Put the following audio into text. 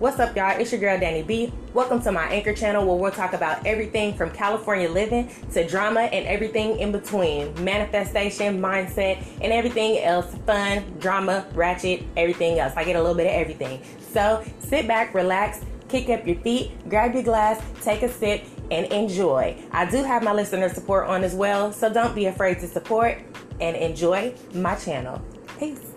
What's up, y'all? It's your girl, Danny B. Welcome to my Anchor channel where we'll talk about everything from California living to drama and everything in between manifestation, mindset, and everything else fun, drama, ratchet, everything else. I get a little bit of everything. So sit back, relax, kick up your feet, grab your glass, take a sip, and enjoy. I do have my listener support on as well, so don't be afraid to support and enjoy my channel. Peace.